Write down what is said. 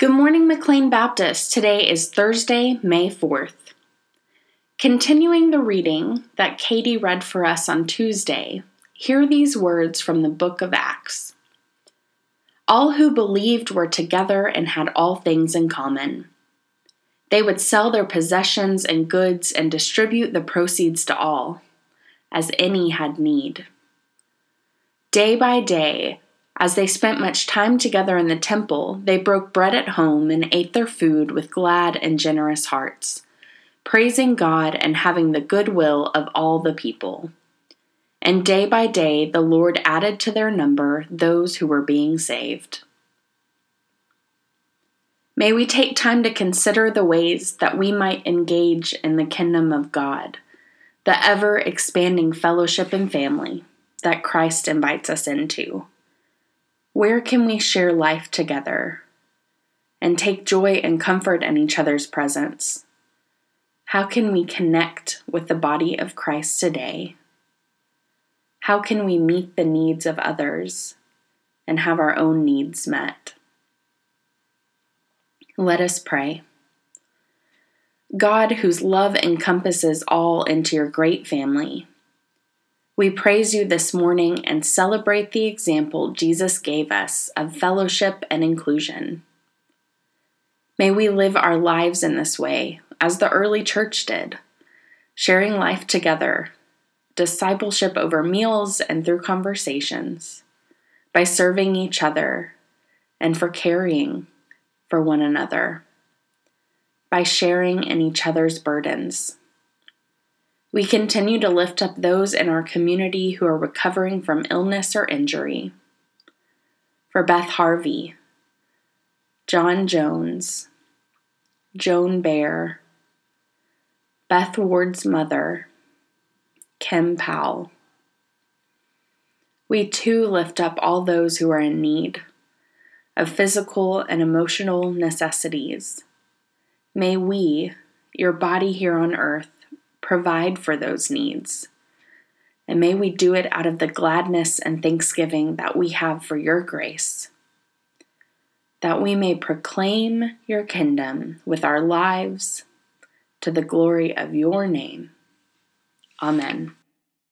Good morning, McLean Baptist. Today is Thursday, May 4th. Continuing the reading that Katie read for us on Tuesday, hear these words from the book of Acts. All who believed were together and had all things in common. They would sell their possessions and goods and distribute the proceeds to all, as any had need. Day by day, as they spent much time together in the temple, they broke bread at home and ate their food with glad and generous hearts, praising God and having the goodwill of all the people. And day by day the Lord added to their number those who were being saved. May we take time to consider the ways that we might engage in the kingdom of God, the ever expanding fellowship and family that Christ invites us into. Where can we share life together and take joy and comfort in each other's presence? How can we connect with the body of Christ today? How can we meet the needs of others and have our own needs met? Let us pray. God, whose love encompasses all into your great family, we praise you this morning and celebrate the example Jesus gave us of fellowship and inclusion. May we live our lives in this way, as the early church did, sharing life together, discipleship over meals and through conversations, by serving each other and for caring for one another, by sharing in each other's burdens we continue to lift up those in our community who are recovering from illness or injury. For Beth Harvey, John Jones, Joan Bear, Beth Ward's mother, Kim Powell. We too lift up all those who are in need of physical and emotional necessities. May we, your body here on earth, provide for those needs. And may we do it out of the gladness and thanksgiving that we have for your grace, that we may proclaim your kingdom with our lives to the glory of your name. Amen.